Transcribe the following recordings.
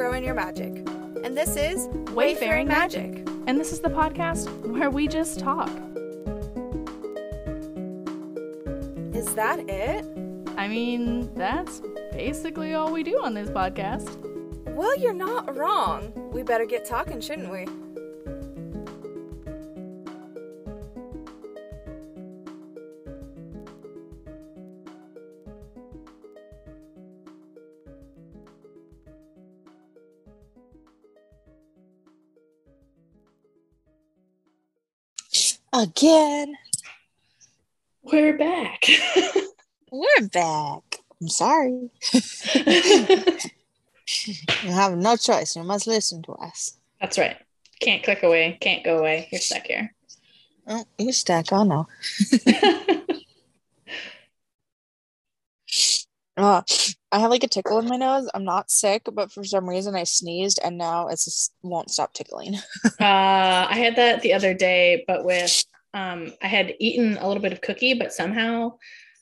grow in your magic. And this is Wayfaring Magic. And this is the podcast where we just talk. Is that it? I mean, that's basically all we do on this podcast. Well, you're not wrong. We better get talking, shouldn't we? Again. We're back. We're back. I'm sorry. you have no choice. You must listen to us. That's right. Can't click away. Can't go away. You're stuck here. Oh, you're stuck. Oh no. Uh, I have like a tickle in my nose. I'm not sick, but for some reason I sneezed and now it just won't stop tickling. uh, I had that the other day, but with um, I had eaten a little bit of cookie, but somehow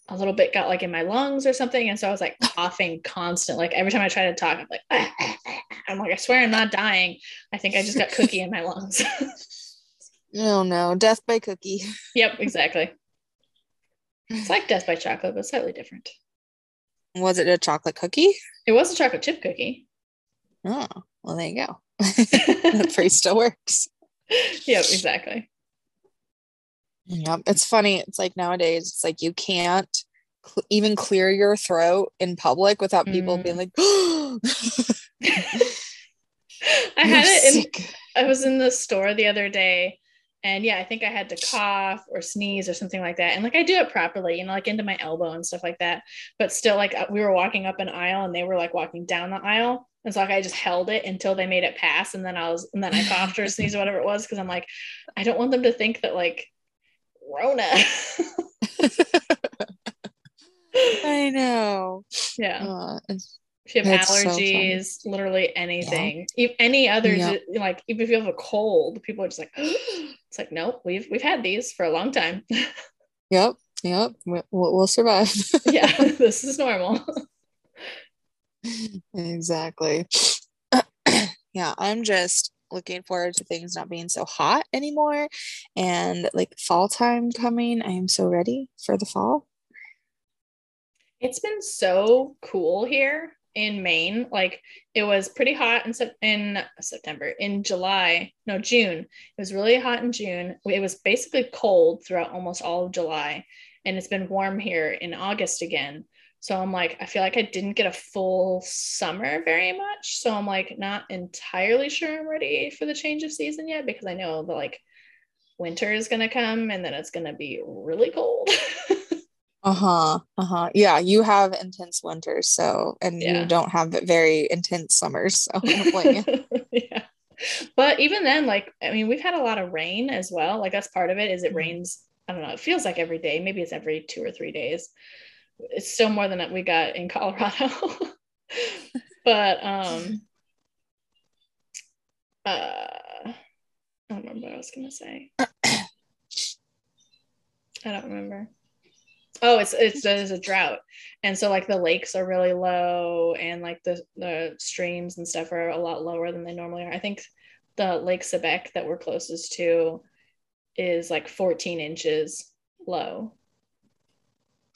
a little bit got like in my lungs or something, and so I was like coughing constant. Like every time I try to talk, I'm like, ah, ah, ah. I'm like, I swear I'm not dying. I think I just got cookie in my lungs. oh no, death by cookie. yep, exactly. It's like death by chocolate, but slightly different. Was it a chocolate cookie? It was a chocolate chip cookie. Oh, well, there you go. that phrase still works. Yep, exactly. Yep. It's funny. It's like nowadays, it's like you can't cl- even clear your throat in public without people Mm. being like, I had it in I was in the store the other day and yeah, I think I had to cough or sneeze or something like that. And like I do it properly, you know, like into my elbow and stuff like that. But still, like uh, we were walking up an aisle and they were like walking down the aisle. And so like I just held it until they made it pass. And then I was, and then I coughed or sneezed or whatever it was. Cause I'm like, I don't want them to think that like Rona. I know. yeah. Uh, If you have That's so allergies, literally anything, if any others, Yeah. like even if you have a cold, people are just like, it's like, nope, we've we've had these for a long time. yep. Yep. We'll, we'll survive. yeah, this is normal. exactly. yeah. I'm just looking forward to things not being so hot anymore and like fall time coming. I am so ready for the fall. It's been so cool here in Maine. Like it was pretty hot in, in September, in July, no, June. It was really hot in June. It was basically cold throughout almost all of July. And it's been warm here in August again. So I'm like, I feel like I didn't get a full summer very much. So I'm like, not entirely sure I'm ready for the change of season yet because I know that like winter is going to come and then it's going to be really cold. Uh-huh. Uh-huh. Yeah, you have intense winters, so and Yeah. you don't have very intense summers. So I don't blame you. yeah. But even then, like, I mean, we've had a lot of rain as well. Like, that's part of it is it Mhm. rains, I don't know, it feels like every day. Maybe it's every two or three days. It's still more than we got in Colorado. but um uh I don't remember what I was gonna say. I don't remember. Oh, it's it's there's a drought, and so like the lakes are really low, and like the the streams and stuff are a lot lower than they normally are. I think the Lake Sebec that we're closest to is like 14 inches low.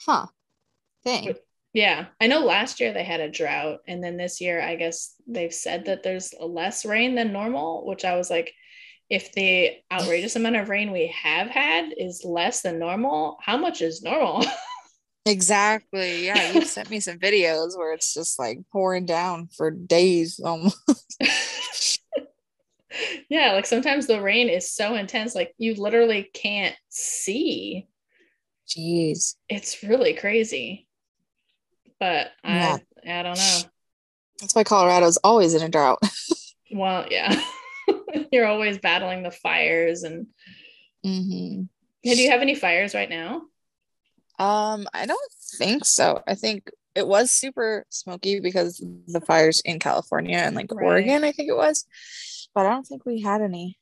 Huh. Dang. Yeah, I know last year they had a drought, and then this year I guess they've said that there's less rain than normal, which I was like, if the outrageous amount of rain we have had is less than normal, how much is normal? Exactly. Yeah, you sent me some videos where it's just like pouring down for days. almost. yeah, like sometimes the rain is so intense, like you literally can't see. jeez. It's really crazy. But Yeah. I I don't know. That's why Colorado's always in a drought. Well, yeah. You're always battling the fires and hmm do you have any fires right now? Um, I don't think so. I think it was super smoky because the fires in California and like Right. Oregon, I think it was. But I don't think we had any.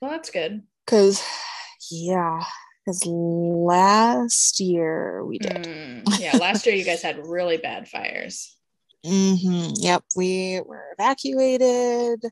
Well, that's good. Cause yeah, because last year we did. Mm, yeah, last year you guys had really bad fires. hmm Yep, we were evacuated.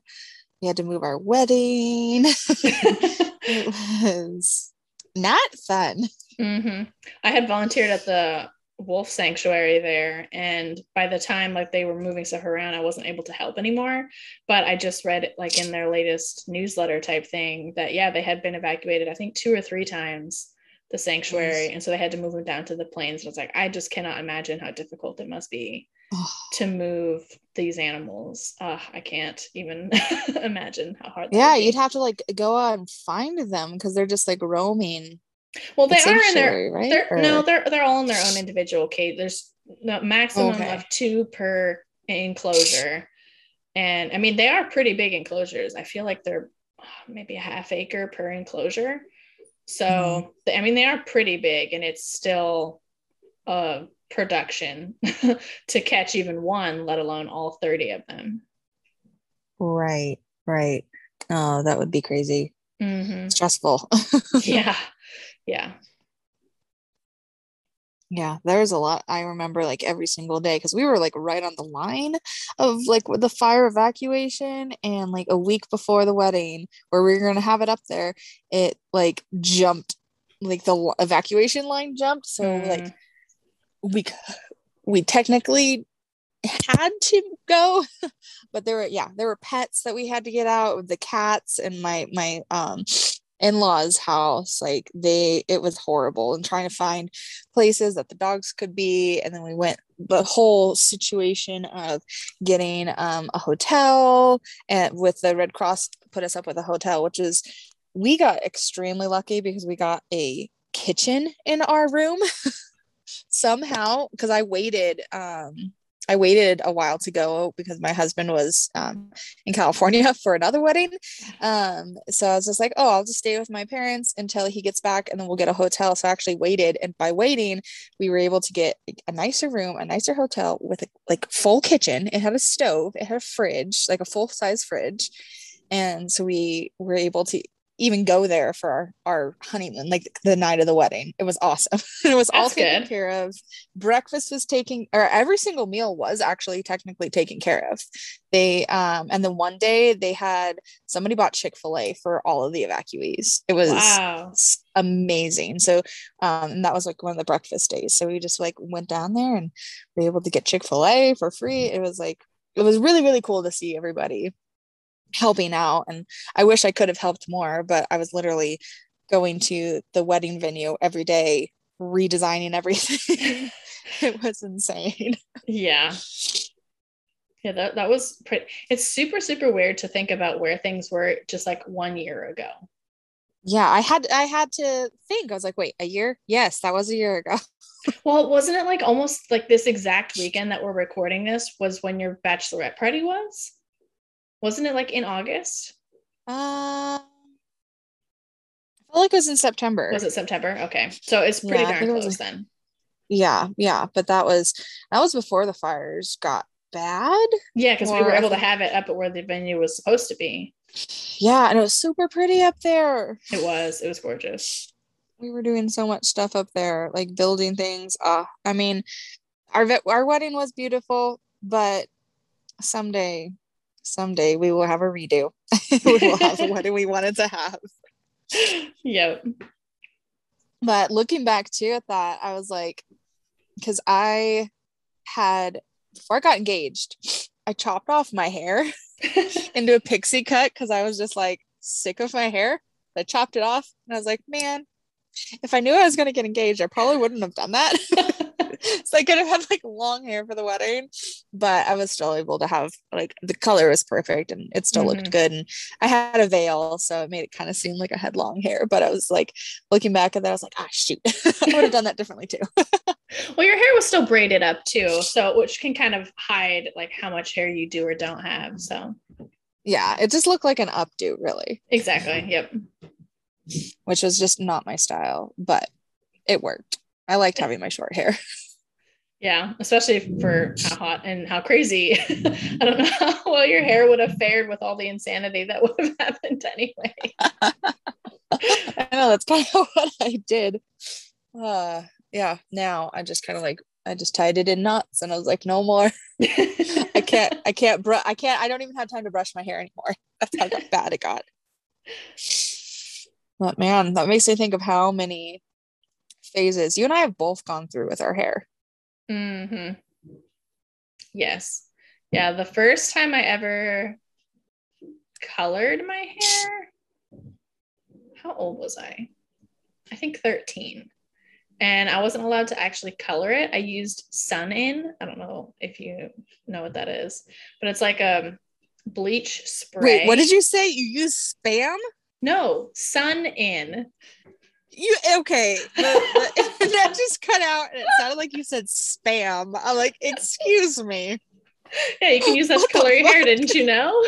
We had to move our wedding. it was not fun. hmm I had volunteered at the wolf sanctuary there, and by the time like they were moving stuff around, I wasn't able to help anymore. But I just read like in their latest newsletter type thing that yeah, they had been evacuated. I think two or three times the sanctuary, Yes. and so they had to move them down to the plains. And I was like, I just cannot imagine how difficult it must be Oh, to move these animals. Uh, I can't even imagine how hard. yeah, you'd have to like go out and find them because they're just like roaming. Well, they the are in their right? They're, no, they're they're all in their own individual cage. There's no maximum Okay. of two per enclosure, and I mean they are pretty big enclosures. I feel like they're maybe a half acre per enclosure. So Mm-hmm. I mean they are pretty big, and it's still a production to catch even one, let alone all thirty of them. Right, right. Oh, that would be crazy. hmm Stressful. Yeah, yeah. Yeah, there was a lot. I remember like every single day because we were like right on the line of like the fire evacuation and like a week before the wedding where we were gonna have it up there, it like jumped, like the evacuation line jumped. So like Mm. we we technically had to go, but there were yeah there were pets that we had to get out, the cats and my my um in-laws house like they it was horrible and trying to find places that the dogs could be and then we went the whole situation of getting um, a hotel and with the red cross put us up with a hotel which is we got extremely lucky because we got a kitchen in our room somehow because i waited um i waited a while to go because my husband was um, in california for another wedding. Um so i was just like oh i'll just stay with my parents until he gets back and then we'll get a hotel. So i actually waited and by waiting we were able to get a nicer room a nicer hotel with a like full kitchen. It had a stove it had a fridge like a full size fridge. And so we were able to even go there for our, our honeymoon like the night of the wedding. It was awesome. It was all taken good. care of. Breakfast was taken or every single meal was actually technically taken care of. They um and then one day they had somebody bought chick-fil-a for all of the evacuees. It was Wow. amazing. So um and that was like one of the breakfast days. So we just like went down there and were able to get chick-fil-a for free. It was like it was really really cool to see everybody helping out and i wish i could have helped more but i was literally going to the wedding venue every day redesigning everything it was insane Yeah. Yeah, that, that was pretty. It's super, super weird to think about where things were just like one year ago. yeah i had i had to think i was like wait a year yes that was a year ago Well, wasn't it like almost like this exact weekend that we're recording this was when your bachelorette party was? Wasn't it like in August? uh, i feel like it was in september Was it September? Okay. So it's pretty Yeah, darn close a- then. yeah yeah but that was that was before the fires got bad Yeah, because we were able to have it up at where the venue was supposed to be. yeah and it was super pretty up there It was. It was gorgeous. we were doing so much stuff up there like building things uh i mean our our wedding was beautiful but someday someday we will have a redo. We will have the wedding we wanted to have. Yep. but looking back too at that i was like because i had before i got engaged i chopped off my hair into a pixie cut because i was just like sick of my hair. I chopped it off and i was like man if i knew i was going to get engaged i probably wouldn't have done that so I could have had like long hair for the wedding, but I was still able to have like the color was perfect and it still looked Mhm. good. And I had a veil, so it made it kind of seem like I had long hair. But I was like looking back at that, I was like, ah, shoot, I would have done that differently too. well, your hair was still braided up too, so which can kind of hide like how much hair you do or don't have. So yeah, it just looked like an updo, really, exactly. Yep. which was just not my style, but it worked. I liked having my short hair. Yeah, especially for how hot and how crazy. I don't know how well your hair would have fared with all the insanity that would have happened anyway. I know that's kind of what I did. Uh, yeah. Now I just kind of like I just tied it in knots and I was like, no more. I can't, I can't, br- I can't, I don't even have time to brush my hair anymore. That's how bad it got. But man, that makes me think of how many phases you and I have both gone through with our hair. Hmm Yes. Yeah. The first time I ever colored my hair, how old was I? I think 13. And I wasn't allowed to actually color it. I used Sun In. I don't know if you know what that is, but it's like a bleach spray. Wait, what did you say? You use spam? No, Sun In. You okay? The, the, that just cut out, and it sounded like you said spam. I'm like, excuse me. Yeah, you can use that to color your hair, didn't you know?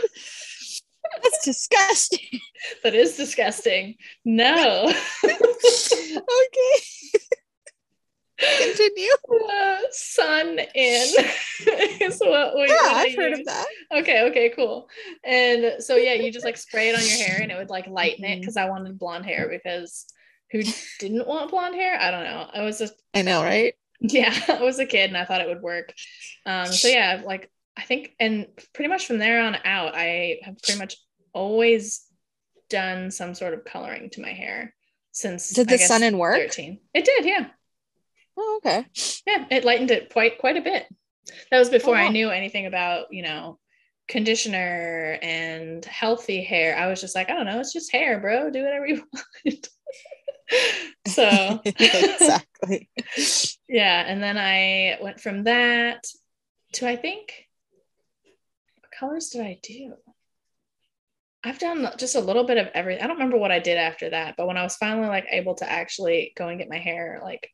That's disgusting. That is disgusting. No. okay, continue. Uh, sun in is what we Yeah, I I've heard of that. Okay, okay, cool. And so yeah, you just like spray it on your hair and it would like lighten it because I wanted blonde hair because who didn't want blonde hair? I don't know. I was just I know, right? yeah, I was a kid and I thought it would work. Um, so yeah, like I think, and pretty much from there on out, I have pretty much always done some sort of coloring to my hair since. Did the guess, Sun In work? Thirteen. It did, yeah, Oh, okay. yeah. It lightened it quite quite a bit. That was before Oh, I knew anything about you know conditioner and healthy hair. I was just like, I don't know, it's just hair, bro. Do whatever you want. so exactly. yeah and then i went from that to i think what colors did i do i've done just a little bit of everything i don't remember what i did after that but when i was finally like able to actually go and get my hair like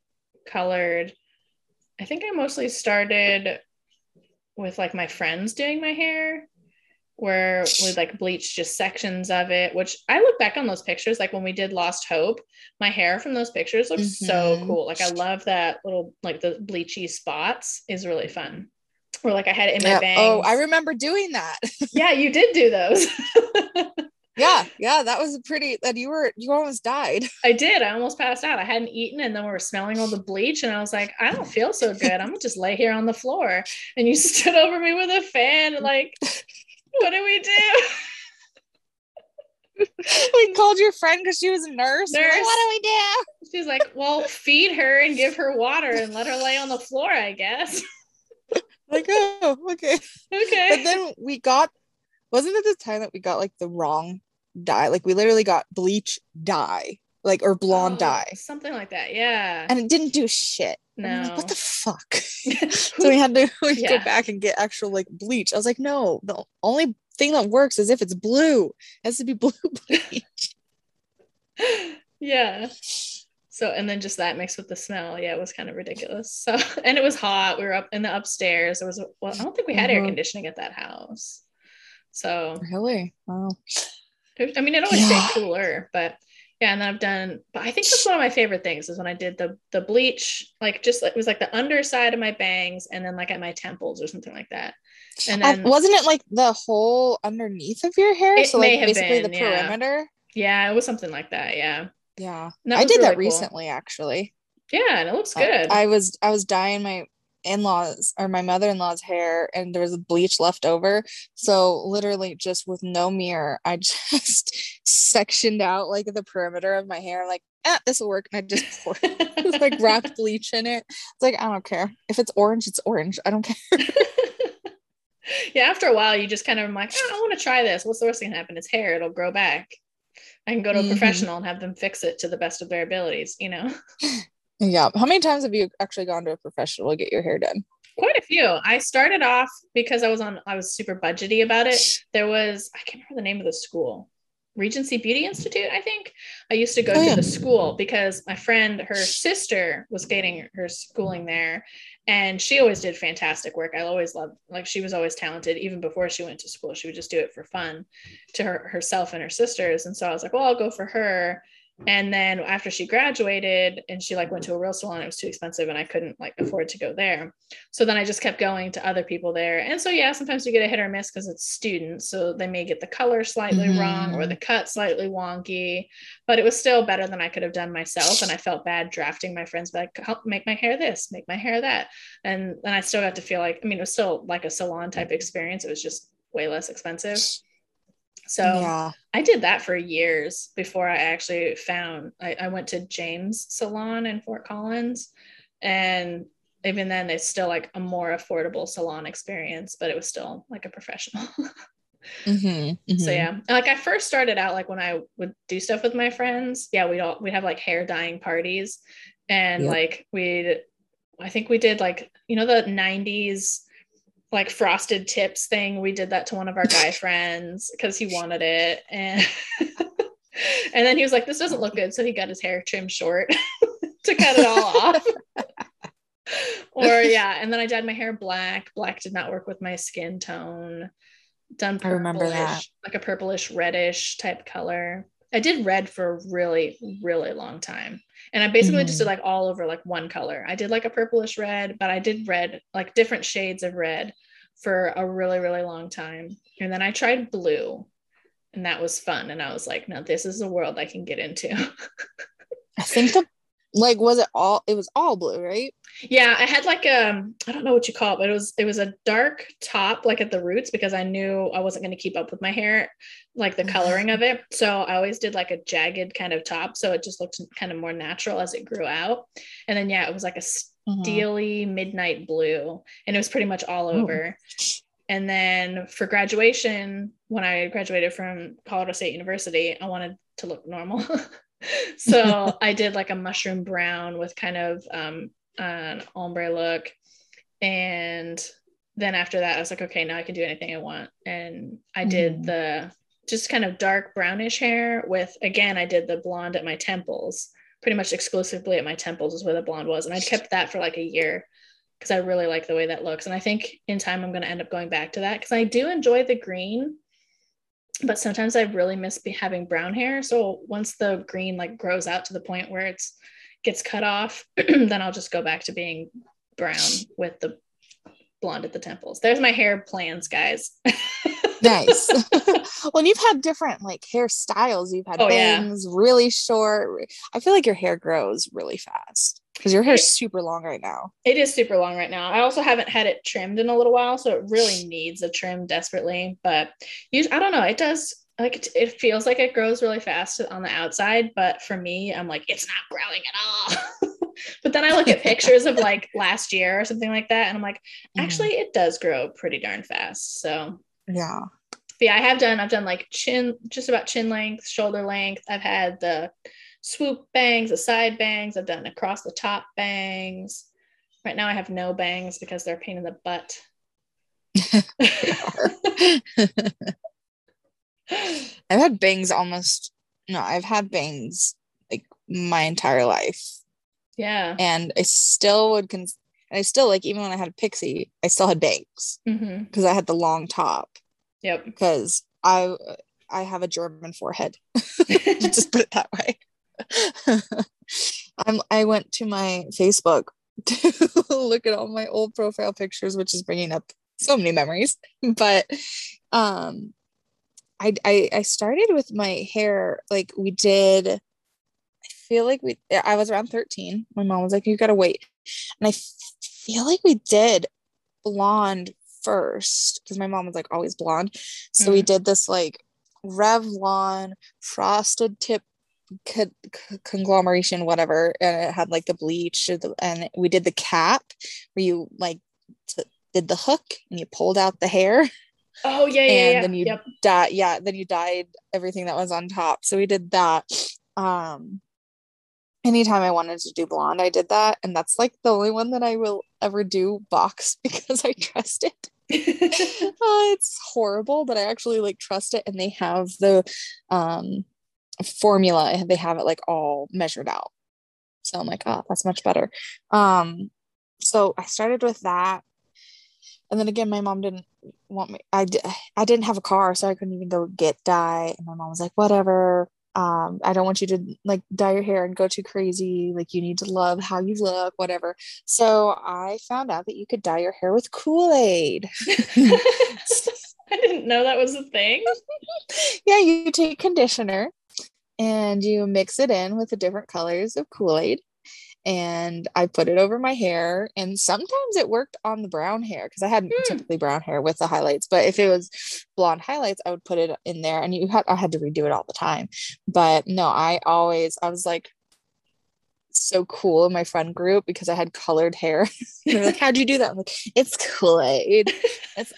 colored i think i mostly started with like my friends doing my hair where we like bleached just sections of it which i look back on those pictures like when we did lost hope my hair from those pictures looks so Mhm. cool like i love that little like the bleachy spots is really fun or like i had it in my Yeah. bangs Oh, I remember doing that. yeah you did do those yeah, yeah, that was a pretty. That you were you almost died. i did i almost passed out i hadn't eaten and then we were smelling all the bleach and i was like i don't feel so good i'm gonna just lay here on the floor and you stood over me with a fan like what do we do we called your friend because she was a nurse. We're like, what do we do? she's like well feed her and give her water and let her lay on the floor i guess Like, oh, okay. okay But then we got. Wasn't it the time that we got like the wrong dye? Like we literally got bleach dye, like or blonde Oh, dye, something like that yeah and it didn't do shit. No like, what the fuck? so we had to we Yeah. go back and get actual like bleach. I was like, no, the only thing that works is if it's blue. It has to be blue bleach. yeah. So and then just that mixed with the smell, yeah, it was kind of ridiculous. So and it was hot. We were up in the upstairs. There was well, I don't think we had air Mhm. conditioning at that house. So Really? Wow. I mean, it always Yeah. stayed cooler, but yeah. And then I've done, but I think that's one of my favorite things is when I did the the bleach, like just like it was like the underside of my bangs and then like at my temples or something like that. And then wasn't it like the whole underneath of your hair? It so like basically been, the yeah. perimeter. yeah, it was something like that. Yeah. Yeah. I did really that cool. recently actually. Yeah, and it looks I- good. I, was I was dyeing my in-laws or my mother-in-law's hair and there was a bleach left over. So literally just with no mirror, I just sectioned out like the perimeter of my hair, like, ah, this will work. And I just poured just, like wrapped bleach in it. It's like, I don't care. If it's orange, it's orange. I don't care. yeah, after a while, you just kind of am like, "Oh, I want to try this. What's the worst thing that happen? It's hair. It'll grow back. I can go to a Mhm. professional and have them fix it to the best of their abilities, you know? Yeah. How many times have you actually gone to a professional to get your hair done? Quite a few. I started off because I was on, I was super budgety about it. There was, I can't remember the name of the school. Regency Beauty Institute, I think. I used to go Oh, to yeah. the school because my friend, her sister was getting her schooling there and she always did fantastic work. I always loved like she was always talented even before she went to school. She would just do it for fun to her herself and her sisters. And so I was like, well, I'll go for her. And then after she graduated and she like went to a real salon, it was too expensive and I couldn't like afford to go there. So then I just kept going to other people there. And so yeah, sometimes you get a hit or miss because it's students. So they may get the color slightly Mhm. wrong or the cut slightly wonky, but it was still better than I could have done myself. And I felt bad drafting my friends back, help make my hair this, make my hair that. And then I still got to feel like, I mean, it was still like a salon type experience. It was just way less expensive. So yeah. I did that for years before I actually found I, I went to James Salon in Fort Collins. And even then it's still like a more affordable salon experience, but it was still like a professional. Mhm, so mhm. yeah. Like I first started out like when I would do stuff with my friends, yeah, we'd all we'd have like hair dyeing parties and Yep. like we'd I think we did like you know the 90s like frosted tips thing. We did that to one of our guy friends because he wanted it. And and then he was like, this doesn't look good. So he got his hair trimmed short to cut it all off. or yeah, and then I dyed my hair black. Black did not work with my skin tone. Done I remember that. like a purplish reddish type color. I did red for a really, really long time. And I basically just did Mhm. like all over like one color. I did like a purplish red, but I did red, like different shades of red for a really, really long time. And then I tried blue and that was fun. And I was like, no, this is a world I can get into. I think the like was it all it was all blue, right? yeah, I had like um I don't know what you call it, but it was it was a dark top like at the roots because I knew I wasn't going to keep up with my hair, like the coloring of it. So I always did like a jagged kind of top, so it just looked kind of more natural as it grew out. And then yeah, it was like a Mhm. steely midnight blue, and it was pretty much all Ooh. over. And then for graduation, when I graduated from Colorado State University, I wanted to look normal. so I did like a mushroom brown with kind of um, an ombre look. And then after that, I was like, okay, now I can do anything I want. And I did Mhm. the just kind of dark brownish hair with, again, I did the blonde at my temples, pretty much exclusively at my temples is where the blonde was. And I kept that for like a year because I really like the way that looks. And I think in time I'm going to end up going back to that because I do enjoy the green, but sometimes I really miss be having brown hair. So once the green like grows out to the point where it's gets cut off, then I'll just go back to being brown with the blonde at the temples. There's my hair plans, guys. nice. well, you've had different like hairstyles. You've had Oh, yeah. bangs, really short. I feel like your hair grows really fast because your hair's super long right now. It is super long right now. I also haven't had it trimmed in a little while, so it really needs a trim desperately. But you, I don't know. It does like it, it feels like it grows really fast on the outside, but for me, I'm like it's not growing at all. but then I look at pictures of like last year or something like that, and I'm like, actually, mm. it does grow pretty darn fast. So yeah. but yeah, I have done. I've done like chin, just about chin length, shoulder length. I've had the swoop bangs, the side bangs. I've done across the top bangs. Right now, I have no bangs because they're a pain in the butt. I've had bangs almost no, I've had bangs like my entire life. yeah. And I still would cons- and I still like even when I had a pixie, I still had bangs because I had the long top Yep. because I I have a German forehead. Just put it that way. I'm I went to my Facebook to look at all my old profile pictures, which is bringing up so many memories. But um I I, I started with my hair like we did I feel like we I was around 13. My mom was like, you gotta wait. And I feel like we did blonde first because my mom was like always blonde. So we did this like Revlon frosted tip co- co- conglomeration, whatever, and it had like the bleach, the- and we did the cap where you like t- did the hook and you pulled out the hair, Oh yeah, yeah, and yeah. then you Yep. dye, yeah, then you dyed everything that was on top. So we did that. Um, anytime I wanted to do blonde, I did that, and that's like the only one that I will ever do box because I trust it. oh, it's horrible, but I actually like trust it. And they have the um formula, they have it like all measured out. So I'm like, oh, that's much better. Um, so I started with that. And then again, my mom didn't want me. I, d- I didn't have a car, so I couldn't even go get dye. And my mom was like, whatever. Um, I don't want you to like dye your hair and go too crazy. Like you need to love how you look, whatever. So I found out that you could dye your hair with Kool-Aid. I didn't know that was a thing. yeah, you take conditioner and you mix it in with the different colors of Kool-Aid. And I put it over my hair, and sometimes it worked on the brown hair because I had Hmm. typically brown hair with the highlights. But if it was blonde highlights, I would put it in there, and you had I had to redo it all the time. But no, I always I was like so cool in my friend group because I had colored hair. They're like, "How'd you do that?" I'm like, "It's Kool-Aid.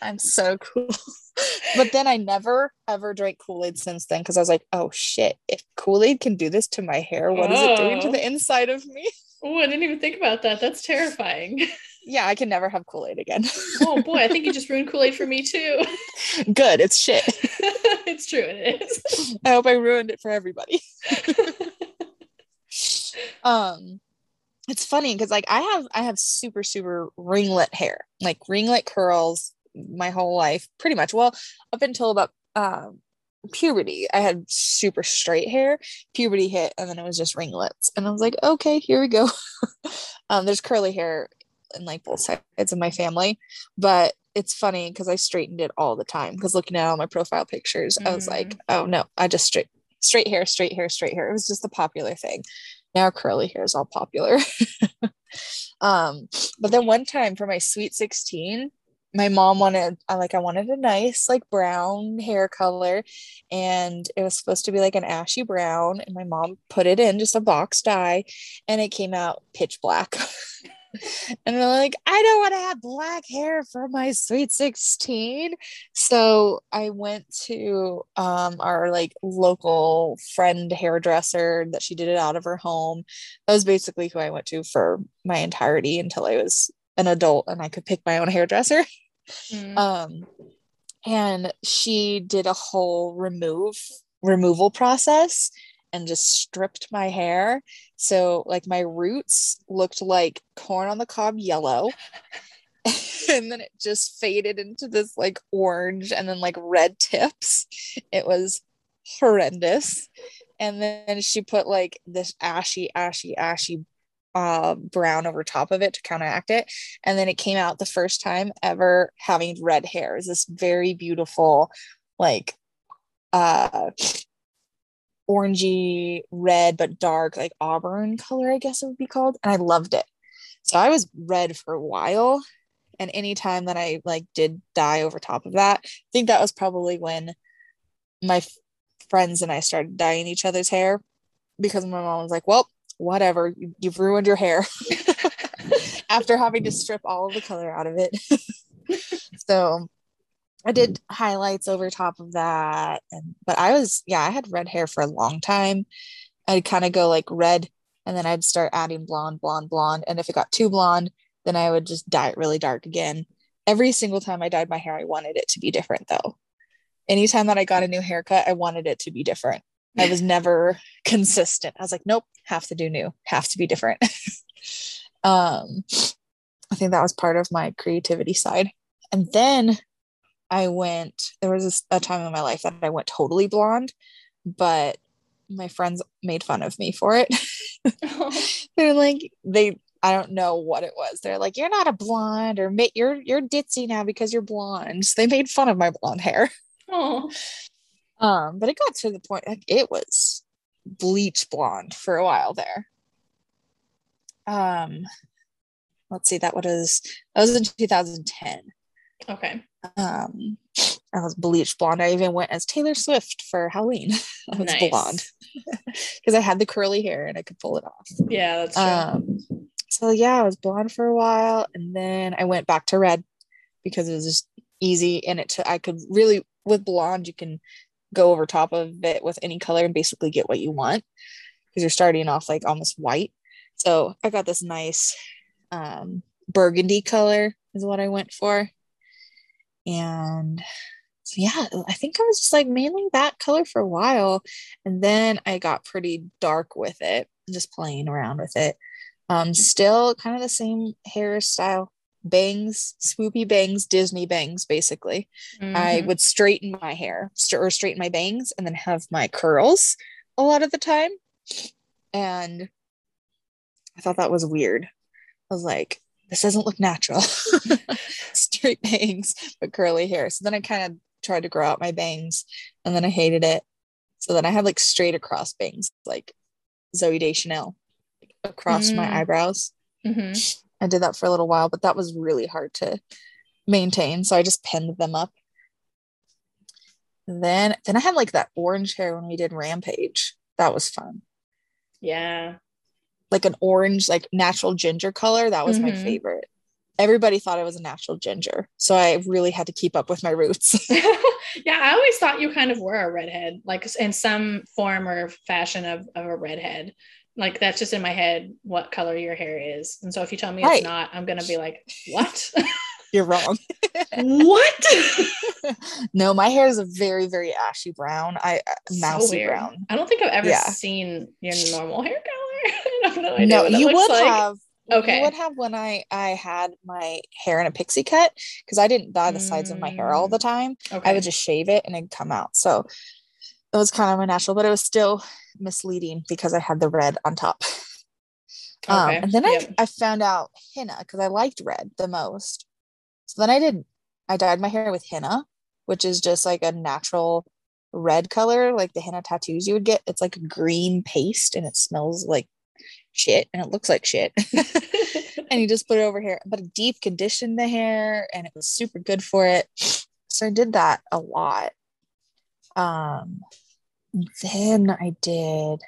I'm so cool." but then I never ever drank Kool-Aid since then because I was like, "Oh shit! If Kool-Aid can do this to my hair, what is it doing to Oh. the inside of me?" Oh, I didn't even think about that. That's terrifying. yeah, I can never have Kool-Aid again. Oh boy, I think you just ruined Kool Aid for me too. Good, it's shit. it's true, it is. I hope I ruined it for everybody. um it's funny because like i have i have super super ringlet hair like ringlet curls my whole life pretty much well up until about um puberty. I had super straight hair. Puberty hit and then it was just ringlets. And i was like okay here we go. Um there's curly hair in like both sides of my family but it's funny because i straightened it all the time because looking at all my profile pictures i was like oh no i just straight straight hair straight hair straight hair. It was just a popular thing. Now curly hair is all popular. Um but then one time for my sweet 16 my mom wanted I like I wanted a nice like brown hair color and it was supposed to be like an ashy brown and my mom put it in just a box dye and it came out pitch black. And they're like I don't want to have black hair for my sweet 16 so I went to um our like local friend hairdresser that she did it out of her home. That was basically who I went to for my entirety until I was an adult and I could pick my own hairdresser. Mm. Um, and she did a whole remove removal process and just stripped my hair. So like my roots looked like corn on the cob yellow. and then it just faded into this like orange and then like red tips. It was horrendous. And then she put like this ashy, ashy, ashy uh, brown over top of it to counteract it. And then it came out the first time ever having red hair. Was this very beautiful, like uh orangey red but dark like auburn color i guess it would be called and i loved it so i was red for a while and anytime that i like did dye over top of that i think that was probably when my f- friends and i started dyeing each other's hair because my mom was like well whatever you- you've ruined your hair after having to strip all of the color out of it so I did highlights over top of that. And but I was, yeah, I had red hair for a long time. I'd kind of go like red and then I'd start adding blonde, blonde, blonde. And if it got too blonde, then I would just dye it really dark again. Every single time I dyed my hair, I wanted it to be different though. Anytime that I got a new haircut, I wanted it to be different. I was never consistent. I was like, nope, have to do new, have to be different. um, I think that was part of my creativity side. And then I went, there was a time in my life that I went totally blonde, but my friends made fun of me for it. They're like, they, I don't know what it was. They're like, you're not a blonde or you're, you're ditzy now because you're blonde. So they made fun of my blonde hair. oh. Um, but it got to the point like it was bleach blonde for a while there. Um, let's see, that was that was in 2010. Okay. Um, I was bleach blonde. I even went as Taylor Swift for Halloween. I was Nice. blonde because I had the curly hair and I could pull it off. Yeah, that's true. Um, so yeah, I was blonde for a while, and then I went back to red because it was just easy, and it. T- I could really with blonde, you can go over top of it with any color and basically get what you want because you're starting off like almost white. So I got this nice um, burgundy color is what I went for, and so yeah, I think I was just like mainly that color for a while, and then I got pretty dark with it, just playing around with it. Um, still kind of the same hairstyle, bangs, swoopy bangs, Disney bangs, basically. I Mhm. would straighten my hair st- or straighten my bangs and then have my curls a lot of the time. And I thought that was weird. I was like, this doesn't look natural. Straight bangs, but curly hair. So then I kind of tried to grow out my bangs and then I hated it. So then I had like straight across bangs, like Zooey Deschanel across my Mm. eyebrows. hmm I did that for a little while, but that was really hard to maintain. So I just pinned them up. Then then I had like that orange hair when we did Rampage. That was fun. Yeah. Like an orange, like natural ginger color. That was my Mhm. favorite. Everybody thought I was a natural ginger. So I really had to keep up with my roots. yeah, I always thought you kind of were a redhead, like in some form or fashion of, of a redhead. Like that's just in my head what color your hair is. And so if you tell me Right. it's not, I'm gonna be like, what? You're wrong. what? no, my hair is a very, very ashy brown. I uh, mousy brown. I don't think I've ever Yeah. seen your normal hair color. No No, you would like. have. Okay. You would have when I I had my hair in a pixie cut because I didn't dye the sides of my hair all the time. Okay. I would just shave it and it'd come out. So it was kind of my natural, but it was still misleading because I had the red on top. Um, and then Yep. I, I found out henna because I liked red the most. So then I did, I dyed my hair with henna, which is just like a natural red color, like the henna tattoos you would get. It's like a green paste and it smells like shit and it looks like shit. and you just put it over here, but it deep conditioned the hair and it was super good for it. So I did that a lot. Um, then I did.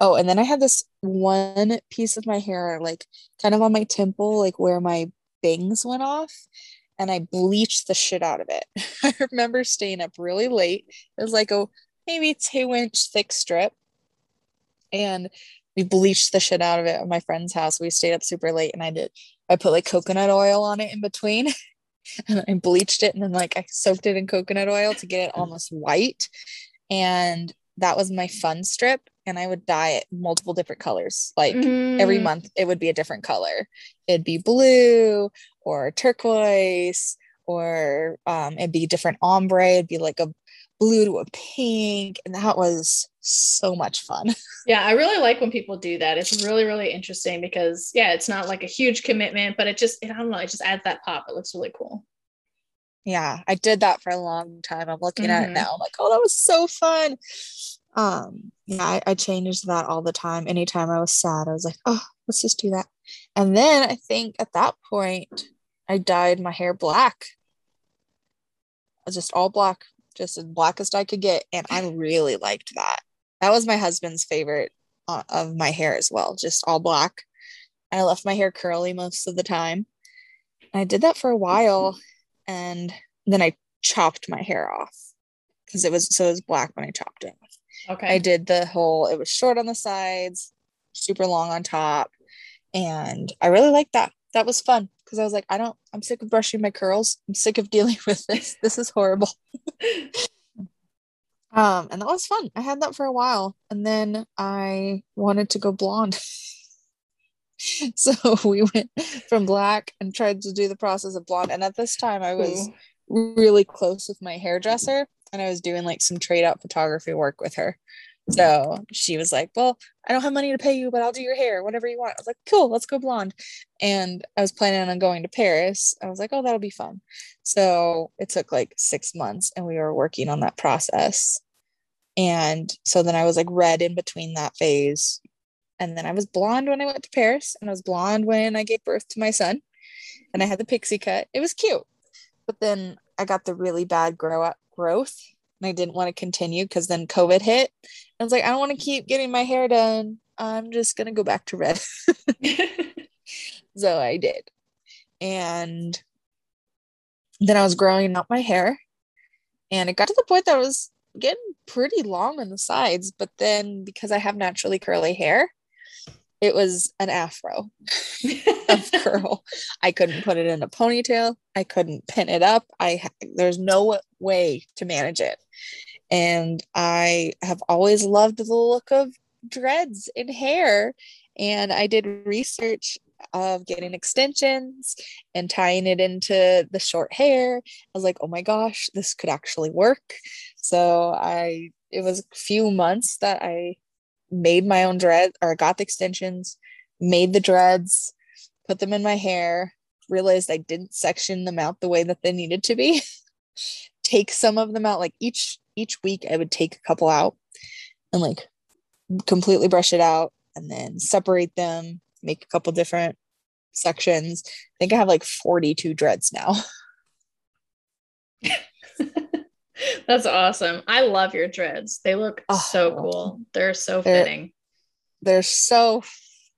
Oh, and then I had this one piece of my hair, like kind of on my temple, like where my bangs went off, and I bleached the shit out of it. I remember staying up really late. It was like a maybe two inch thick strip, and we bleached the shit out of it at my friend's house. We stayed up super late, and I did. I put like coconut oil on it in between, and I bleached it, and then like I soaked it in coconut oil to get it almost white, and that was my fun strip. And I would dye it multiple different colors, like every Mm, month it would be a different color it'd be blue or turquoise or um, it'd be different ombre it'd be like a blue to a pink and that was so much fun Yeah, I really like when people do that. It's really, really interesting because yeah, it's not like a huge commitment, but it just I don't know, it just adds that pop. It looks really cool. Yeah i did that for a long time i'm looking at it Mhm. now i'm like oh that was so fun. Um yeah I, I changed that all the time anytime i was sad i was like oh let's just do that. And then i think at that point i dyed my hair black. Just all black just as black as i could get and i really liked that. That was my husband's favorite uh, of my hair as well just all black. I left my hair curly most of the time. I did that for a while and then i chopped my hair off because it was so it was black when i chopped it off Okay. I did the whole, it was short on the sides, super long on top. And I really liked that. That was fun because I was like, I don't, I'm sick of brushing my curls. I'm sick of dealing with this. This is horrible. Um, and that was fun. I had that for a while. And then I wanted to go blonde. so we went from black and tried to do the process of blonde. And at this time, I was Ooh. really close with my hairdresser and I was doing like some trade out photography work with her. So she was like, Well, I don't have money to pay you, but I'll do your hair, whatever you want. I was like, Cool, let's go blonde. And I was planning on going to Paris. I was like, Oh, that'll be fun. So it took like six months and we were working on that process. And so then I was like red in between that phase. And then I was blonde when I went to Paris and I was blonde when I gave birth to my son. And I had the pixie cut. It was cute. But then I got the really bad grow up growth and I didn't want to continue because then COVID hit. I was like, I don't want to keep getting my hair done. I'm just gonna go back to red. so I did. And then I was growing out my hair. And it got to the point that I was getting pretty long on the sides. But then because I have naturally curly hair, it was an afro of curl. I couldn't put it in a ponytail. I couldn't pin it up. I there's no way to manage it. And I have always loved the look of dreads in hair. And I did research of getting extensions and tying it into the short hair. I was like, oh my gosh, this could actually work. So I it was a few months that I made my own dread or got the extensions, made the dreads, put them in my hair, realized I didn't section them out the way that they needed to be. take some of them out like each each week I would take a couple out and like completely brush it out and then separate them, make a couple different sections. I think I have like 42 dreads now. That's awesome. I love your dreads. They look oh, so cool. They're so they're, fitting. They're so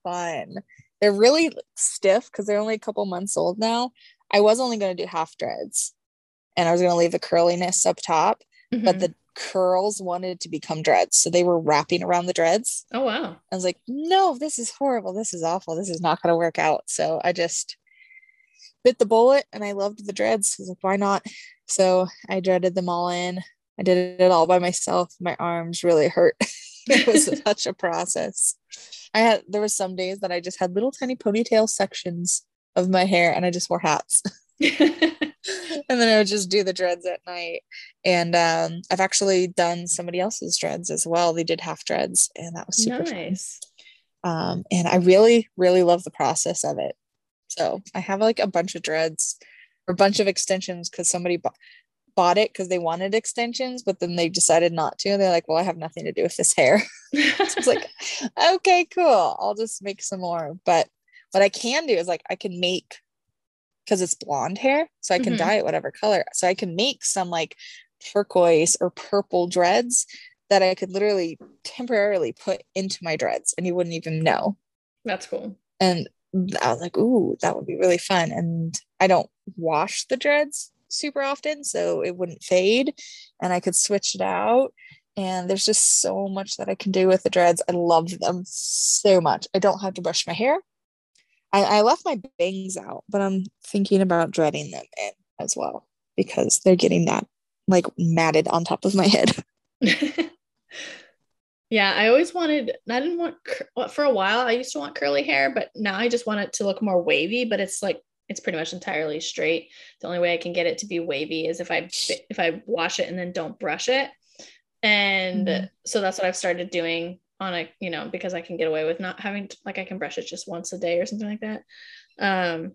fun. They're really stiff because they're only a couple months old now. I was only going to do half dreads and I was going to leave the curliness up top, mm-hmm. but the curls wanted to become dreads. So they were wrapping around the dreads. Oh, wow. I was like, no, this is horrible. This is awful. This is not going to work out. So I just bit the bullet and I loved the dreads. I was like, why not? So I dreaded them all in. I did it all by myself. My arms really hurt. it was such a process. I had, there was some days that I just had little tiny ponytail sections of my hair and I just wore hats. and then I would just do the dreads at night. And um, I've actually done somebody else's dreads as well. They did half dreads, and that was super nice. Fun. Um, and I really, really love the process of it. So I have like a bunch of dreads or a bunch of extensions because somebody bought bought it because they wanted extensions, but then they decided not to. And They're like, well, I have nothing to do with this hair. so it's like, okay, cool. I'll just make some more. But what I can do is like I can make because it's blonde hair. So I can mm-hmm. dye it whatever color. So I can make some like turquoise or purple dreads that I could literally temporarily put into my dreads and you wouldn't even know. That's cool. And I was like, ooh, that would be really fun. And I don't wash the dreads super often, so it wouldn't fade and I could switch it out. And there's just so much that I can do with the dreads. I love them so much. I don't have to brush my hair. I, I left my bangs out, but I'm thinking about dreading them in as well because they're getting that like matted on top of my head. yeah, I always wanted, I didn't want, for a while, I used to want curly hair, but now I just want it to look more wavy, but it's like, it's pretty much entirely straight. The only way I can get it to be wavy is if I if I wash it and then don't brush it. And mm-hmm. so that's what I've started doing on a you know because i can get away with not having to, like i can brush it just once a day or something like that um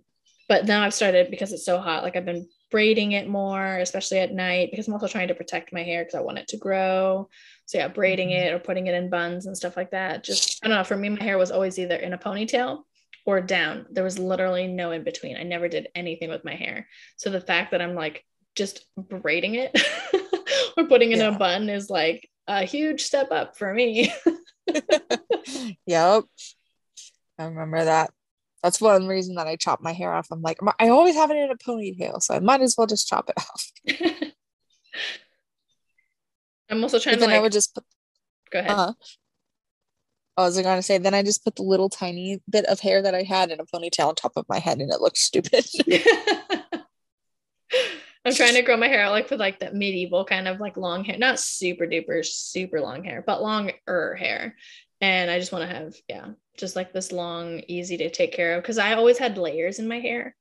but now i've started because it's so hot like i've been braiding it more especially at night because i'm also trying to protect my hair because i want it to grow so yeah braiding mm-hmm. it or putting it in buns and stuff like that just i don't know for me my hair was always either in a ponytail or down there was literally no in between i never did anything with my hair so the fact that i'm like just braiding it or putting in yeah. a bun is like a huge step up for me yep. I remember that. That's one reason that I chop my hair off. I'm like, I always have it in a ponytail, so I might as well just chop it off. I'm also trying but to. Then like... I would just put. Go ahead. Uh, I was gonna say, then I just put the little tiny bit of hair that I had in a ponytail on top of my head, and it looked stupid. I'm trying to grow my hair out like with like that medieval kind of like long hair, not super duper super long hair, but longer hair. And I just want to have, yeah, just like this long, easy to take care of. Cause I always had layers in my hair,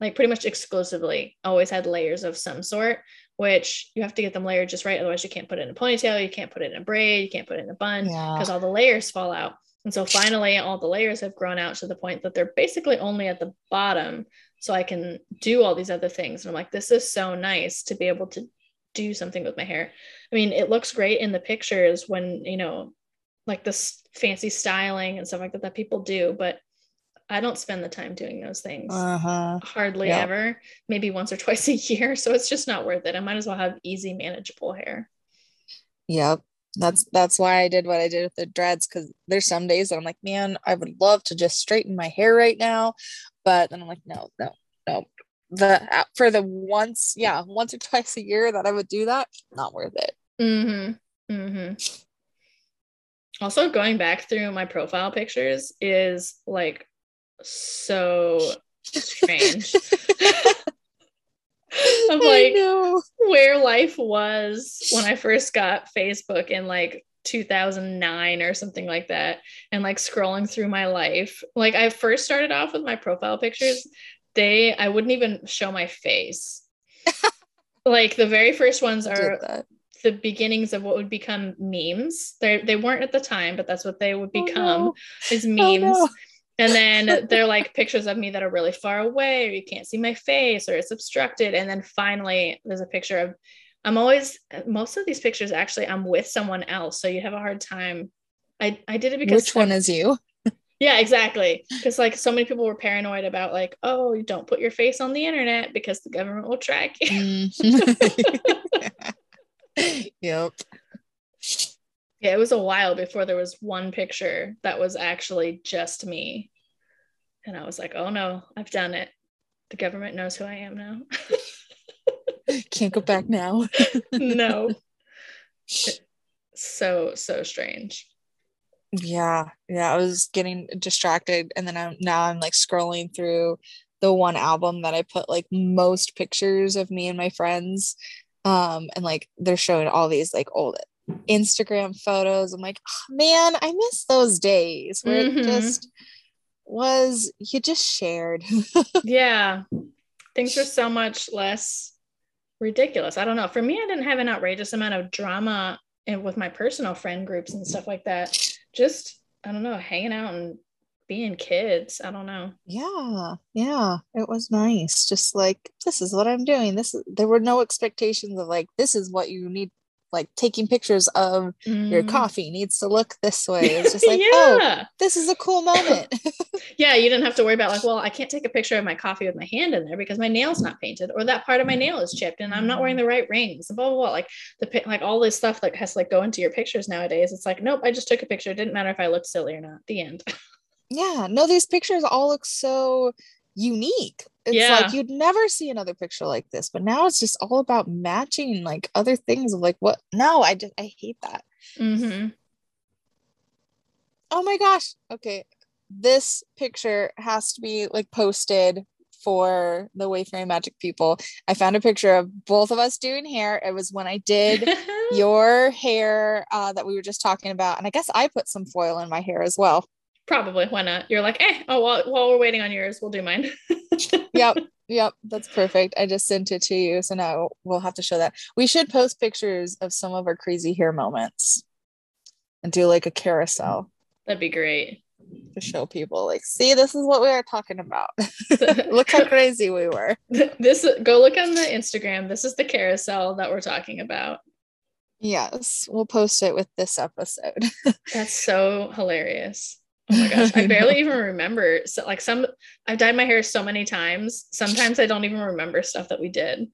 like pretty much exclusively, always had layers of some sort, which you have to get them layered just right. Otherwise, you can't put it in a ponytail, you can't put it in a braid, you can't put it in a bun because yeah. all the layers fall out. And so finally, all the layers have grown out to the point that they're basically only at the bottom so I can do all these other things. And I'm like, this is so nice to be able to do something with my hair. I mean, it looks great in the pictures when, you know, like this fancy styling and stuff like that that people do, but I don't spend the time doing those things. Uh-huh. Hardly ever, maybe once or twice a year. So it's just not worth it. I might as well have easy, manageable hair. Yep. That's that's why I did what I did with the dreads because there's some days that I'm like, man, I would love to just straighten my hair right now, but then I'm like, no, no, no. The uh, for the once, yeah, once or twice a year that I would do that, not worth it. Mm-hmm. Mm-hmm. Also, going back through my profile pictures is like so strange. of like where life was when I first got Facebook in like 2009 or something like that and like scrolling through my life like i first started off with my profile pictures they i wouldn't even show my face like the very first ones are the beginnings of what would become memes. They they weren't at the time, but that's what they would Oh, become no. is Oh, memes. no. And then they're like pictures of me that are really far away, or you can't see my face, or it's obstructed. And then finally, there's a picture of I'm always most of these pictures actually I'm with someone else, so you have a hard time. I I did it because Which one is you? yeah, exactly. Because like so many people were paranoid about like, oh, you don't put your face on the internet because the government will track you. Mm. yep. Yeah, it was a while before there was one picture that was actually just me. And I was like, oh no, I've done it. The government knows who I am now. Can't go back now. no. So, so strange. Yeah, yeah. I was getting distracted, and then I'm now I'm like scrolling through the one album that I put like most pictures of me and my friends, um, and like they're showing all these like old Instagram photos. I'm like, "Oh, man, I miss those days where Mhm. it just was you just shared. Yeah. Things were so much less ridiculous. I don't know. For me, I didn't have an outrageous amount of drama and with my personal friend groups and stuff like that. Just, I don't know, hanging out and being kids. I don't know. yeah, yeah. It was nice. Just like this is what I'm doing. This is there were no expectations of like this is what you need. Like taking pictures of your Mm. coffee needs to look this way. It's just like, oh, yeah. this is a cool moment. Yeah. You didn't have to worry about, like, well, I can't take a picture of my coffee with my hand in there because my nail's not painted or that part of my nail is chipped and I'm not wearing the right rings. Blah, blah, blah. Like, the like all this stuff that has to like go into your pictures nowadays. It's like, nope, I just took a picture. It didn't matter if I looked silly or not. The end. yeah, no, these pictures all look so unique. It's Yeah. like you'd never see another picture like this, but now it's just all about matching like other things of like what no, I just I hate that. mm-hmm. Oh my gosh. Okay. This picture has to be like posted for the Wayfaring Magic people. I found a picture of both of us doing hair. It was when I did your hair uh, that we were just talking about. And I guess I put some foil in my hair as well. Probably. Why not? You're like, eh, oh, while, while we're waiting on yours, we'll do mine. Yep. Yep. That's perfect. I just sent it to you. So now we'll have to show that. We should post pictures of some of our crazy hair moments and do like a carousel That'd be great. to show people, like, see, this is what we are talking about. Look how crazy we were. this go look on the Instagram. This is the carousel that we're talking about. Yes. We'll post it with this episode. That's so hilarious. Oh my gosh. I barely even remember. So like some I've dyed my hair so many times. Sometimes I don't even remember stuff that we did.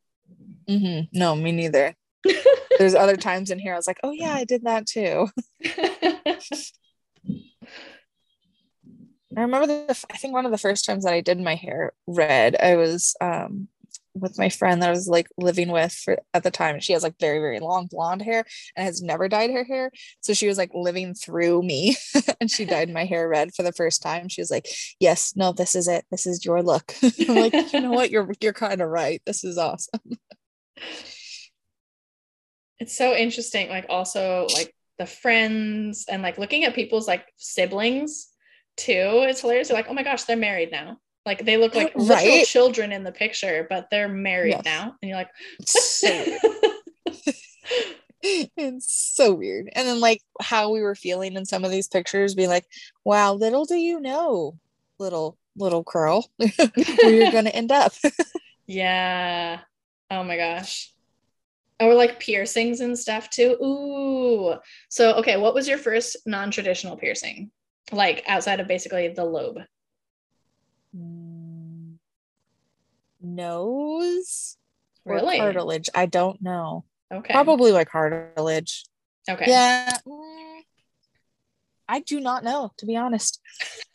Mm-hmm. No, me neither. There's other times in here I was like, oh, yeah, I did that too. I remember the I think one of the first times that I did my hair red, I was um with my friend that I was like living with for at the time. She has like very, very long blonde hair and has never dyed her hair. So she was like living through me and she dyed my hair red for the first time. She was like, Yes, no, this is it. This is your look. I'm like, you know what? You're you're kind of right. This is awesome. it's so interesting like also like the friends and like looking at people's like siblings too it's hilarious You're like oh my gosh they're married now like they look like Right? children in the picture but they're married Yes. now and you're like So weird. it's so weird. And then like how we were feeling in some of these pictures, being like, wow, little do you know, little little curl, where you're gonna end up. yeah oh my gosh or like piercings and stuff too ooh so okay what was your first non-traditional piercing like outside of basically the lobe Mm, Nose or really cartilage. I don't know. okay Probably like cartilage. okay Yeah. mm, I do not know, to be honest.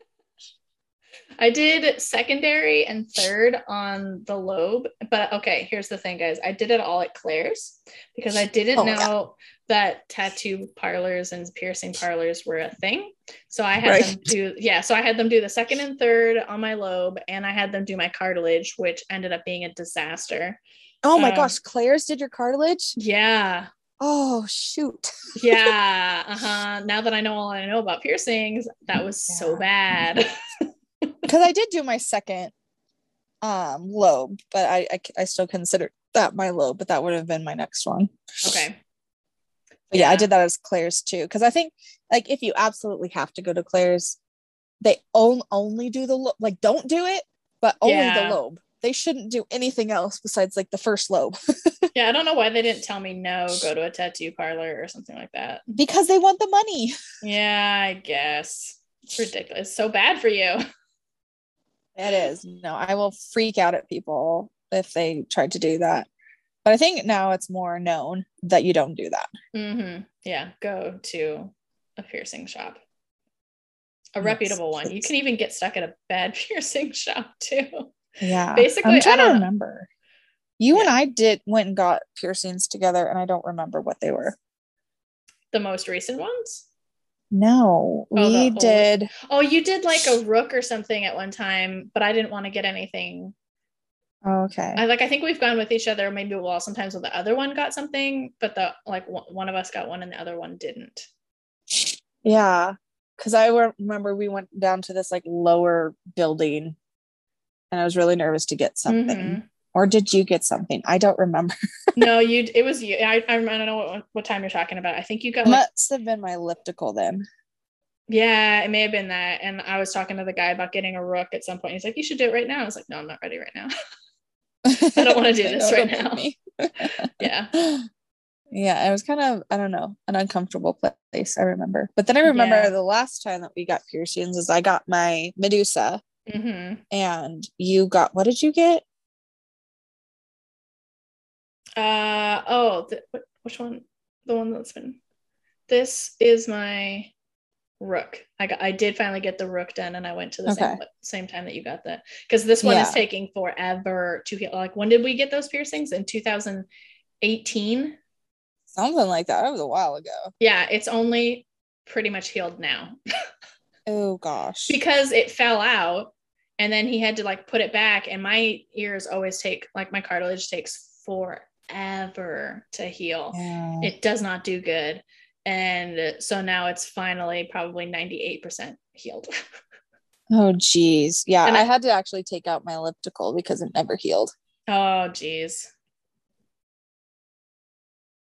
I did secondary and third on the lobe, but okay, here's the thing, guys. I did it all at Claire's because I didn't Oh know that tattoo parlors and piercing parlors were a thing. So I had them do, yeah, so I had them do the second and third on my lobe, and I had them do my cartilage, which ended up being a disaster. Oh my Um, gosh, Claire's did your cartilage? Yeah, Oh shoot. yeah. Uh-huh. Now that I know all I know about piercings, that was so bad. because I did do my second um lobe, but I, I I still consider that my lobe, but that would have been my next one. okay. yeah, I did that as Claire's too. Because I think like if you absolutely have to go to Claire's, they on- only do the lo- like don't do it, but only Yeah. the lobe. They shouldn't do anything else besides like the first lobe Yeah, I don't know why they didn't tell me no, go to a tattoo parlor or something like that. because they want the money. Yeah, I guess. It's ridiculous. So bad for you. It is. No, I will freak out at people if they try to do that. But I think now it's more known that you don't do that. hmm Yeah, go to a piercing shop. A Yes, reputable one. You can even get stuck at a bad piercing shop too. Yeah. Basically, I'm trying I to don't- remember. You and I did went and got piercings together, and I don't remember what they were. The most recent ones? No, Oh, we did. Oh, you did like a rook or something at one time, but I didn't want to get anything. Okay. I like I think we've gone with each other. Maybe well, sometimes the other one got something, but the like one of us got one and the other one didn't. Yeah, because I remember we went down to this like lower building, and I was really nervous to get something. Mhm. Or did you get something? I don't remember. No, you. It was you. I, I don't know what, what time you're talking about. I think you got like must have been my elliptical then. Yeah, it may have been that. And I was talking to the guy about getting a rook at some point. He's like, "You should do it right now." I was like, "No, I'm not ready right now." I don't wanna do this right now. Yeah, yeah, it was kind of I don't know an uncomfortable place. I remember, but then I remember Yeah. the last time that we got piercings is I got my Medusa, hmm and you got what did you get? Uh oh, the, which one? The one that's been. This is my rook. I got. I did finally get the rook done, and I went to the same Okay. same time that you got that because this one is taking forever to heal. Like, when did we get those piercings? In 2018. Something like that. That was a while ago. Yeah, it's only pretty much healed now. Oh gosh. because it fell out and then he had to like put it back and my ears always take like my cartilage takes forever to heal Yeah. it does not do good and so now it's finally probably 98% healed Oh geez. Yeah, And I I- had to actually take out my elliptical because it never healed. oh geez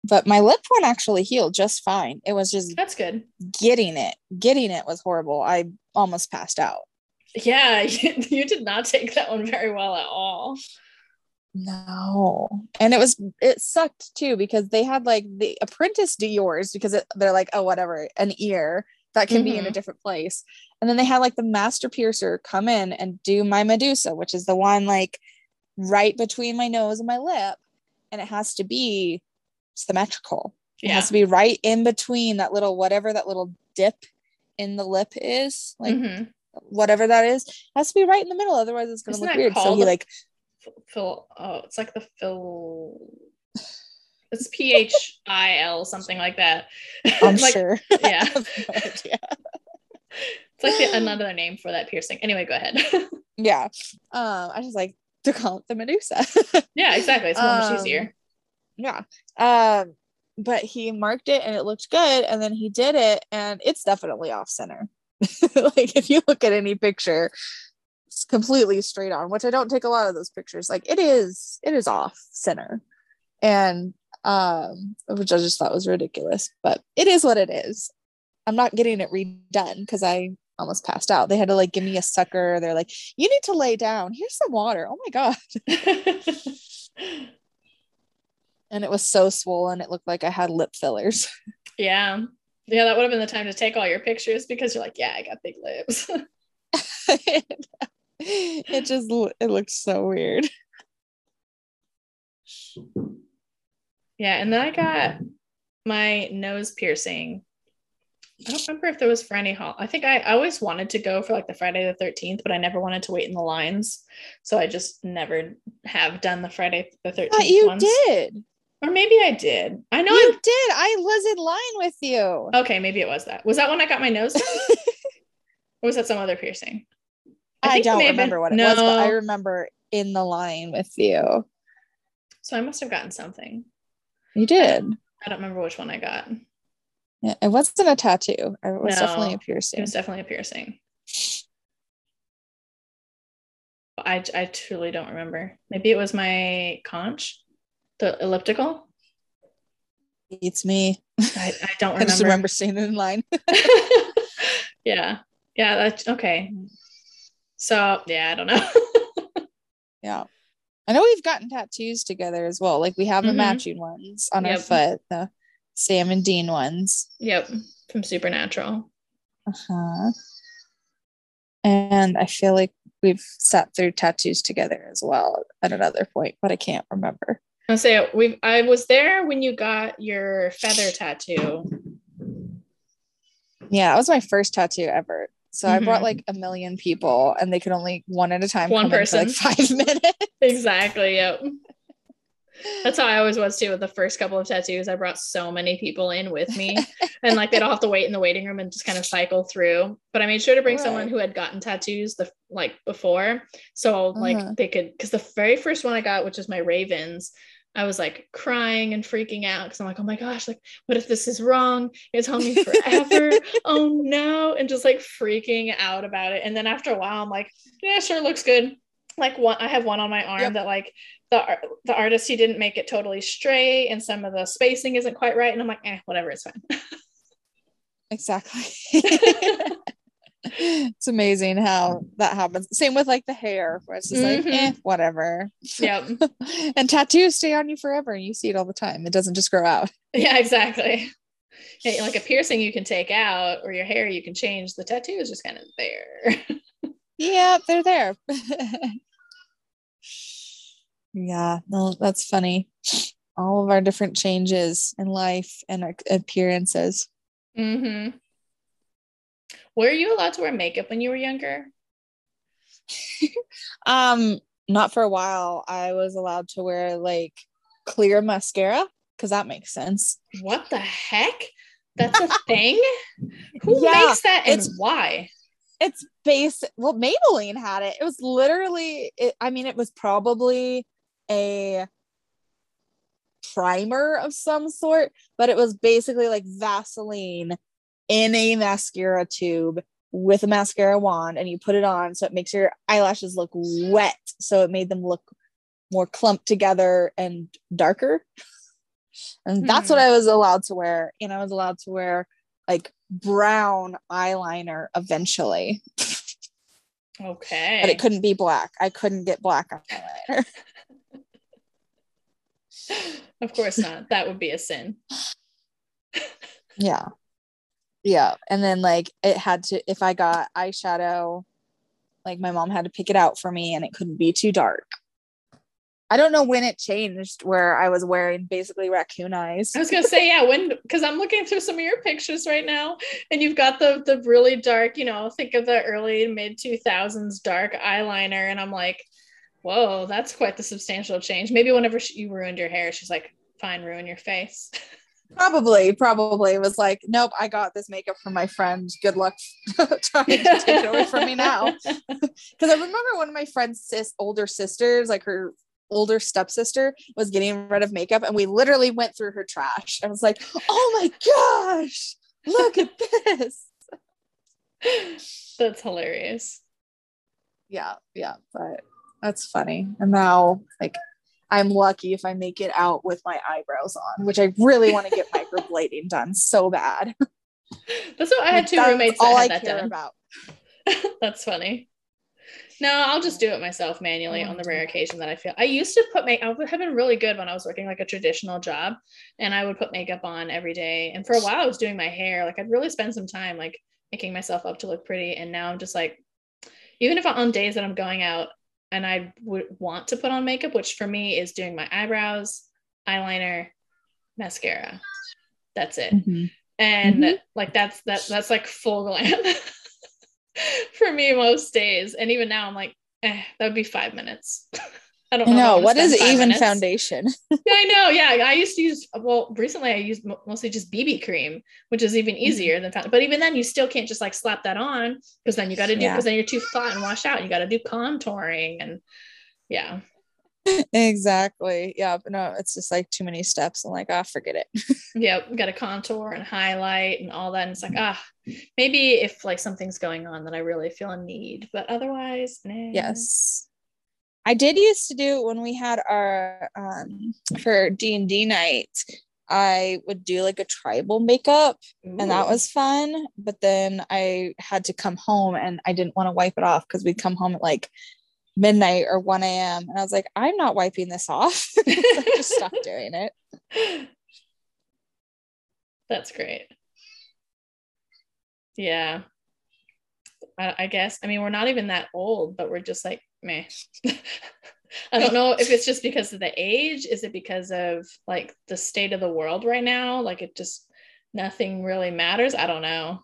But my lip one actually healed just fine. It was just that's good getting it. Getting it was horrible. I almost passed out. yeah you did not take that one very well at all No. And it was it sucked too because they had like the apprentice do yours because it, they're like, oh whatever, an ear that can be in a Mhm. different place. And then they had like the master piercer come in and do my Medusa, which is the one like right between my nose and my lip. And it has to be symmetrical. It yeah has to be right in between that little whatever that little dip in the lip is, like Mhm. whatever that is, has to be right in the middle. Otherwise, it's gonna Isn't look weird. So he like Phil, oh, it's like the Phil. It's P H I L something like that. I'm Like, sure. yeah. No. It's like the, another name for that piercing. Anyway, go ahead. Yeah. Um, I just like to call it the Medusa. yeah, exactly. It's so much Um, easier. yeah. Um, but he marked it and it looked good, and then he did it, and it's definitely off center. like if you look at any picture, completely straight on, which I don't take a lot of those pictures. Like it is, it is off center. And um, which I just thought was ridiculous, but it is what it is. I'm not getting it redone because I almost passed out. They had to like give me a sucker. They're like, you need to lay down. Here's some water. Oh my God. And it was so swollen. It looked like I had lip fillers. yeah. Yeah, that would have been the time to take all your pictures because you're like, yeah, I got big lips. it just it looked so weird. yeah, and then I got my nose piercing. I don't remember if there was for any hall. I think I, I always wanted to go for like the Friday the 13th, but I never wanted to wait in the lines. So I just never have done the Friday the 13th But you ones. did. Or maybe I did. I know You did. I was in line with you. Okay, maybe it was that. Was that when I got my nose done? or was that some other piercing? I, it don't have been- remember what it was, but I remember in the line with you. So I must have gotten something. You did. I don't remember which one I got. It Yeah, it wasn't a tattoo. It was definitely a piercing. It was definitely a piercing. I, I truly don't remember. Maybe it was my conch, the elliptical. It's me. I, I don't I just remember. remember seeing it in line. yeah. Yeah, that's okay. So yeah, I don't know. Yeah. I know we've gotten tattoos together as well. Like we have the Mhm. matching ones on our foot, the Sam and Dean ones. yep. From Supernatural. Uh-huh. And I feel like we've sat through tattoos together as well at another point, but I can't remember. I'll say we I was there when you got your feather tattoo. Yeah, that was my first tattoo ever. So I brought Mhm. like a million people and they could only one at a time One for, like five minutes. Exactly. Yep. That's how I always was too with the first couple of tattoos. I brought so many people in with me, and like they'd all have to wait in the waiting room and just kind of cycle through. But I made sure to bring someone who had gotten tattoos the like before, so like Uh-huh. they could. Because the very first one I got, which is my Ravens, I was like crying and freaking out because I'm like, oh my gosh, like what if this is wrong? It's on me forever. oh no, and just like freaking out about it. And then after a while, I'm like, yeah, sure, looks good. Like one, I have one on my arm Yep. that like the the artist he didn't make it totally straight and some of the spacing isn't quite right and i'm like eh whatever it's fine Exactly. it's amazing how that happens. Same with like the hair, where it's just like, Mhm. eh, whatever. yep and tattoos stay on you forever. You see it all the time. It doesn't just grow out. yeah exactly Yeah, like a piercing you can take out or your hair you can change the tattoo is just kind of there Yeah, they're there. yeah, no, that's funny. All of our different changes in life and our appearances. mm-hmm were you allowed to wear makeup when you were younger Um, not for a while. I was allowed to wear like clear mascara because that makes sense. what the heck that's a thing who Yeah, makes that and it's- why It's basic. Well, Maybelline had it. It was literally. It, I mean, it was probably a primer of some sort, but it was basically like Vaseline in a mascara tube with a mascara wand, and you put it on so it makes your eyelashes look wet. So it made them look more clumped together and darker. And that's what Hmm. I was allowed to wear. And I was allowed to wear like brown eyeliner eventually, okay but it couldn't be black. I couldn't get black eyeliner. of course not that would be a sin yeah. Yeah. And then like it had to, if I got eyeshadow, like my mom had to pick it out for me and it couldn't be too dark. I don't know when it changed where I was wearing basically raccoon eyes. I was gonna say, yeah, when because I'm looking through some of your pictures right now, and you've got the the really dark, you know, think of the early mid 2000s dark eyeliner, and I'm like, whoa, that's quite the substantial change. Maybe whenever she, you ruined your hair, she's like, fine, ruin your face. Probably, probably was like, nope, I got this makeup from my friend. Good luck trying to take it away from me now. Because I remember one of my friend's sis, older sisters, like her older stepsister, was getting rid of makeup, and we literally went through her trash. I was like, oh my gosh, look at this. That's hilarious. Yeah, yeah, but that's funny. And now, like, I'm lucky if I make it out with my eyebrows on, which I really want to get microblading done so bad. That's what I had two That's roommates that all I that care done. about. That's funny. No, I'll just do it myself manually oh, on the rare occasion that I feel. I used to put make. I would have been really good when I was working like a traditional job, and I would put makeup on every day. And for a while, I was doing my hair. Like I'd really spend some time like making myself up to look pretty. And now I'm just like, even if on days that I'm going out and I would want to put on makeup, which for me is doing my eyebrows, eyeliner, mascara. That's it and Mhm. like that's that that's like full glam for me most days and even now i'm like eh, that would be five minutes i don't know, if I know. wanna What is even minutes. foundation? yeah i know yeah i used to use well recently i used mostly just bb cream which is Mm-hmm. even easier than found but even then you still can't just like slap that on because then you got to do Yeah. because then you're too flat and washed out you got to do contouring and yeah exactly. Yeah, but no, it's just like too many steps. I'm like, ah, forget it. Yep, got to contour and highlight and all that. And it's like, ah, maybe if like something's going on that I really feel a need, but otherwise, nah. Yes. I did used to do when we had our um for D and D night. I would do like a tribal makeup and that was fun. But then I had to come home and I didn't want to wipe it off because we'd come home at like midnight or 1 a.m. And I was like, I'm not wiping this off. I just stopped doing it. That's great. Yeah. I, I guess. I mean, we're not even that old, but we're just like, meh. I don't know if it's just because of the age. Is it because of like the state of the world right now? Like it just nothing really matters. I don't know.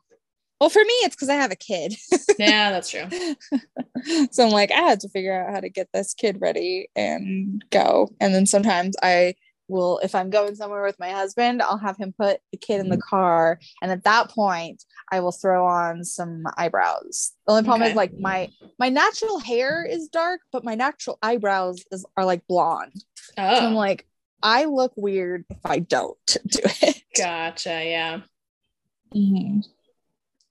Well, for me, it's because I have a kid. Yeah, that's true. so I'm like, I had to figure out how to get this kid ready and go. And then sometimes I will, if I'm going somewhere with my husband, I'll have him put the kid in the car. And at that point, I will throw on some eyebrows. The only problem Okay. is like my my natural hair is dark, but my natural eyebrows is are like blonde. So I'm Oh, like, I look weird if I don't do it. gotcha. Yeah. Mhm.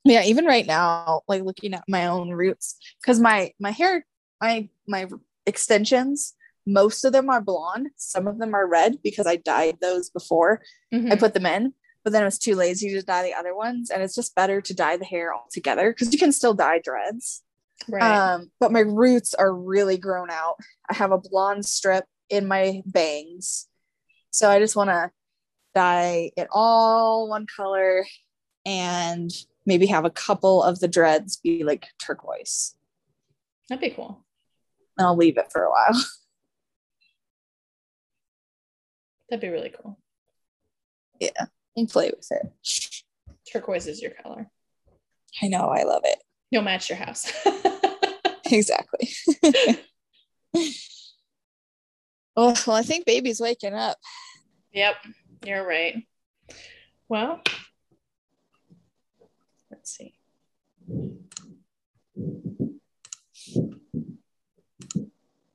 Yeah, even right now, like looking at my own roots, because my my hair, my my extensions, most of them are blonde. Some of them are red because I dyed those before I Mhm. put them in. But then I was too lazy to dye the other ones, and it's just better to dye the hair all together because you can still dye dreads. Right. Um, but my roots are really grown out. I have a blonde strip in my bangs, so I just want to dye it all one color and maybe have a couple of the dreads be like turquoise. That'd be cool. And I'll leave it for a while. That'd be really cool. Yeah, and play with it. Turquoise is your color. I know, I love it. You'll match your house. Exactly. oh, well, I think baby's waking up. Yep, you're right. Well, let's see.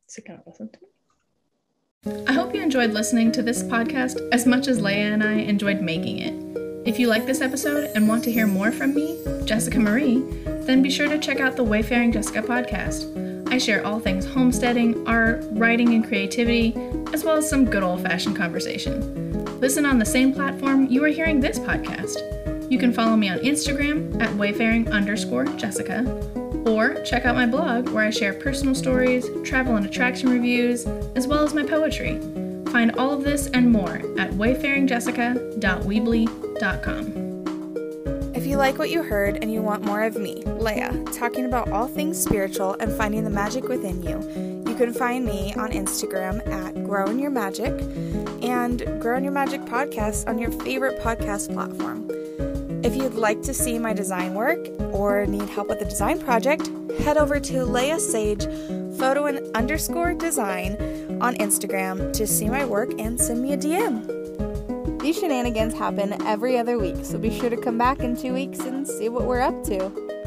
Is it gonna listen to me? I hope you enjoyed listening to this podcast as much as Leia and I enjoyed making it. If you like this episode and want to hear more from me, Jessica Marie, then be sure to check out the Wayfaring Jessica podcast. I share all things homesteading, art, writing, and creativity, as well as some good old fashioned conversation. Listen on the same platform you are hearing this podcast. You can follow me on Instagram at wayfaring underscore Jessica, or check out my blog where I share personal stories, travel and attraction reviews, as well as my poetry. Find all of this and more at wayfaringjessica.weebly.com. If you like what you heard and you want more of me, Leia, talking about all things spiritual and finding the magic within you, you can find me on Instagram at Growing Your Magic and Growing Your Magic podcast on your favorite podcast platform. If you'd like to see my design work or need help with a design project, head over to Leia Sage photo and underscore design on Instagram to see my work and send me a DM. These shenanigans happen every other week, so be sure to come back in two weeks and see what we're up to.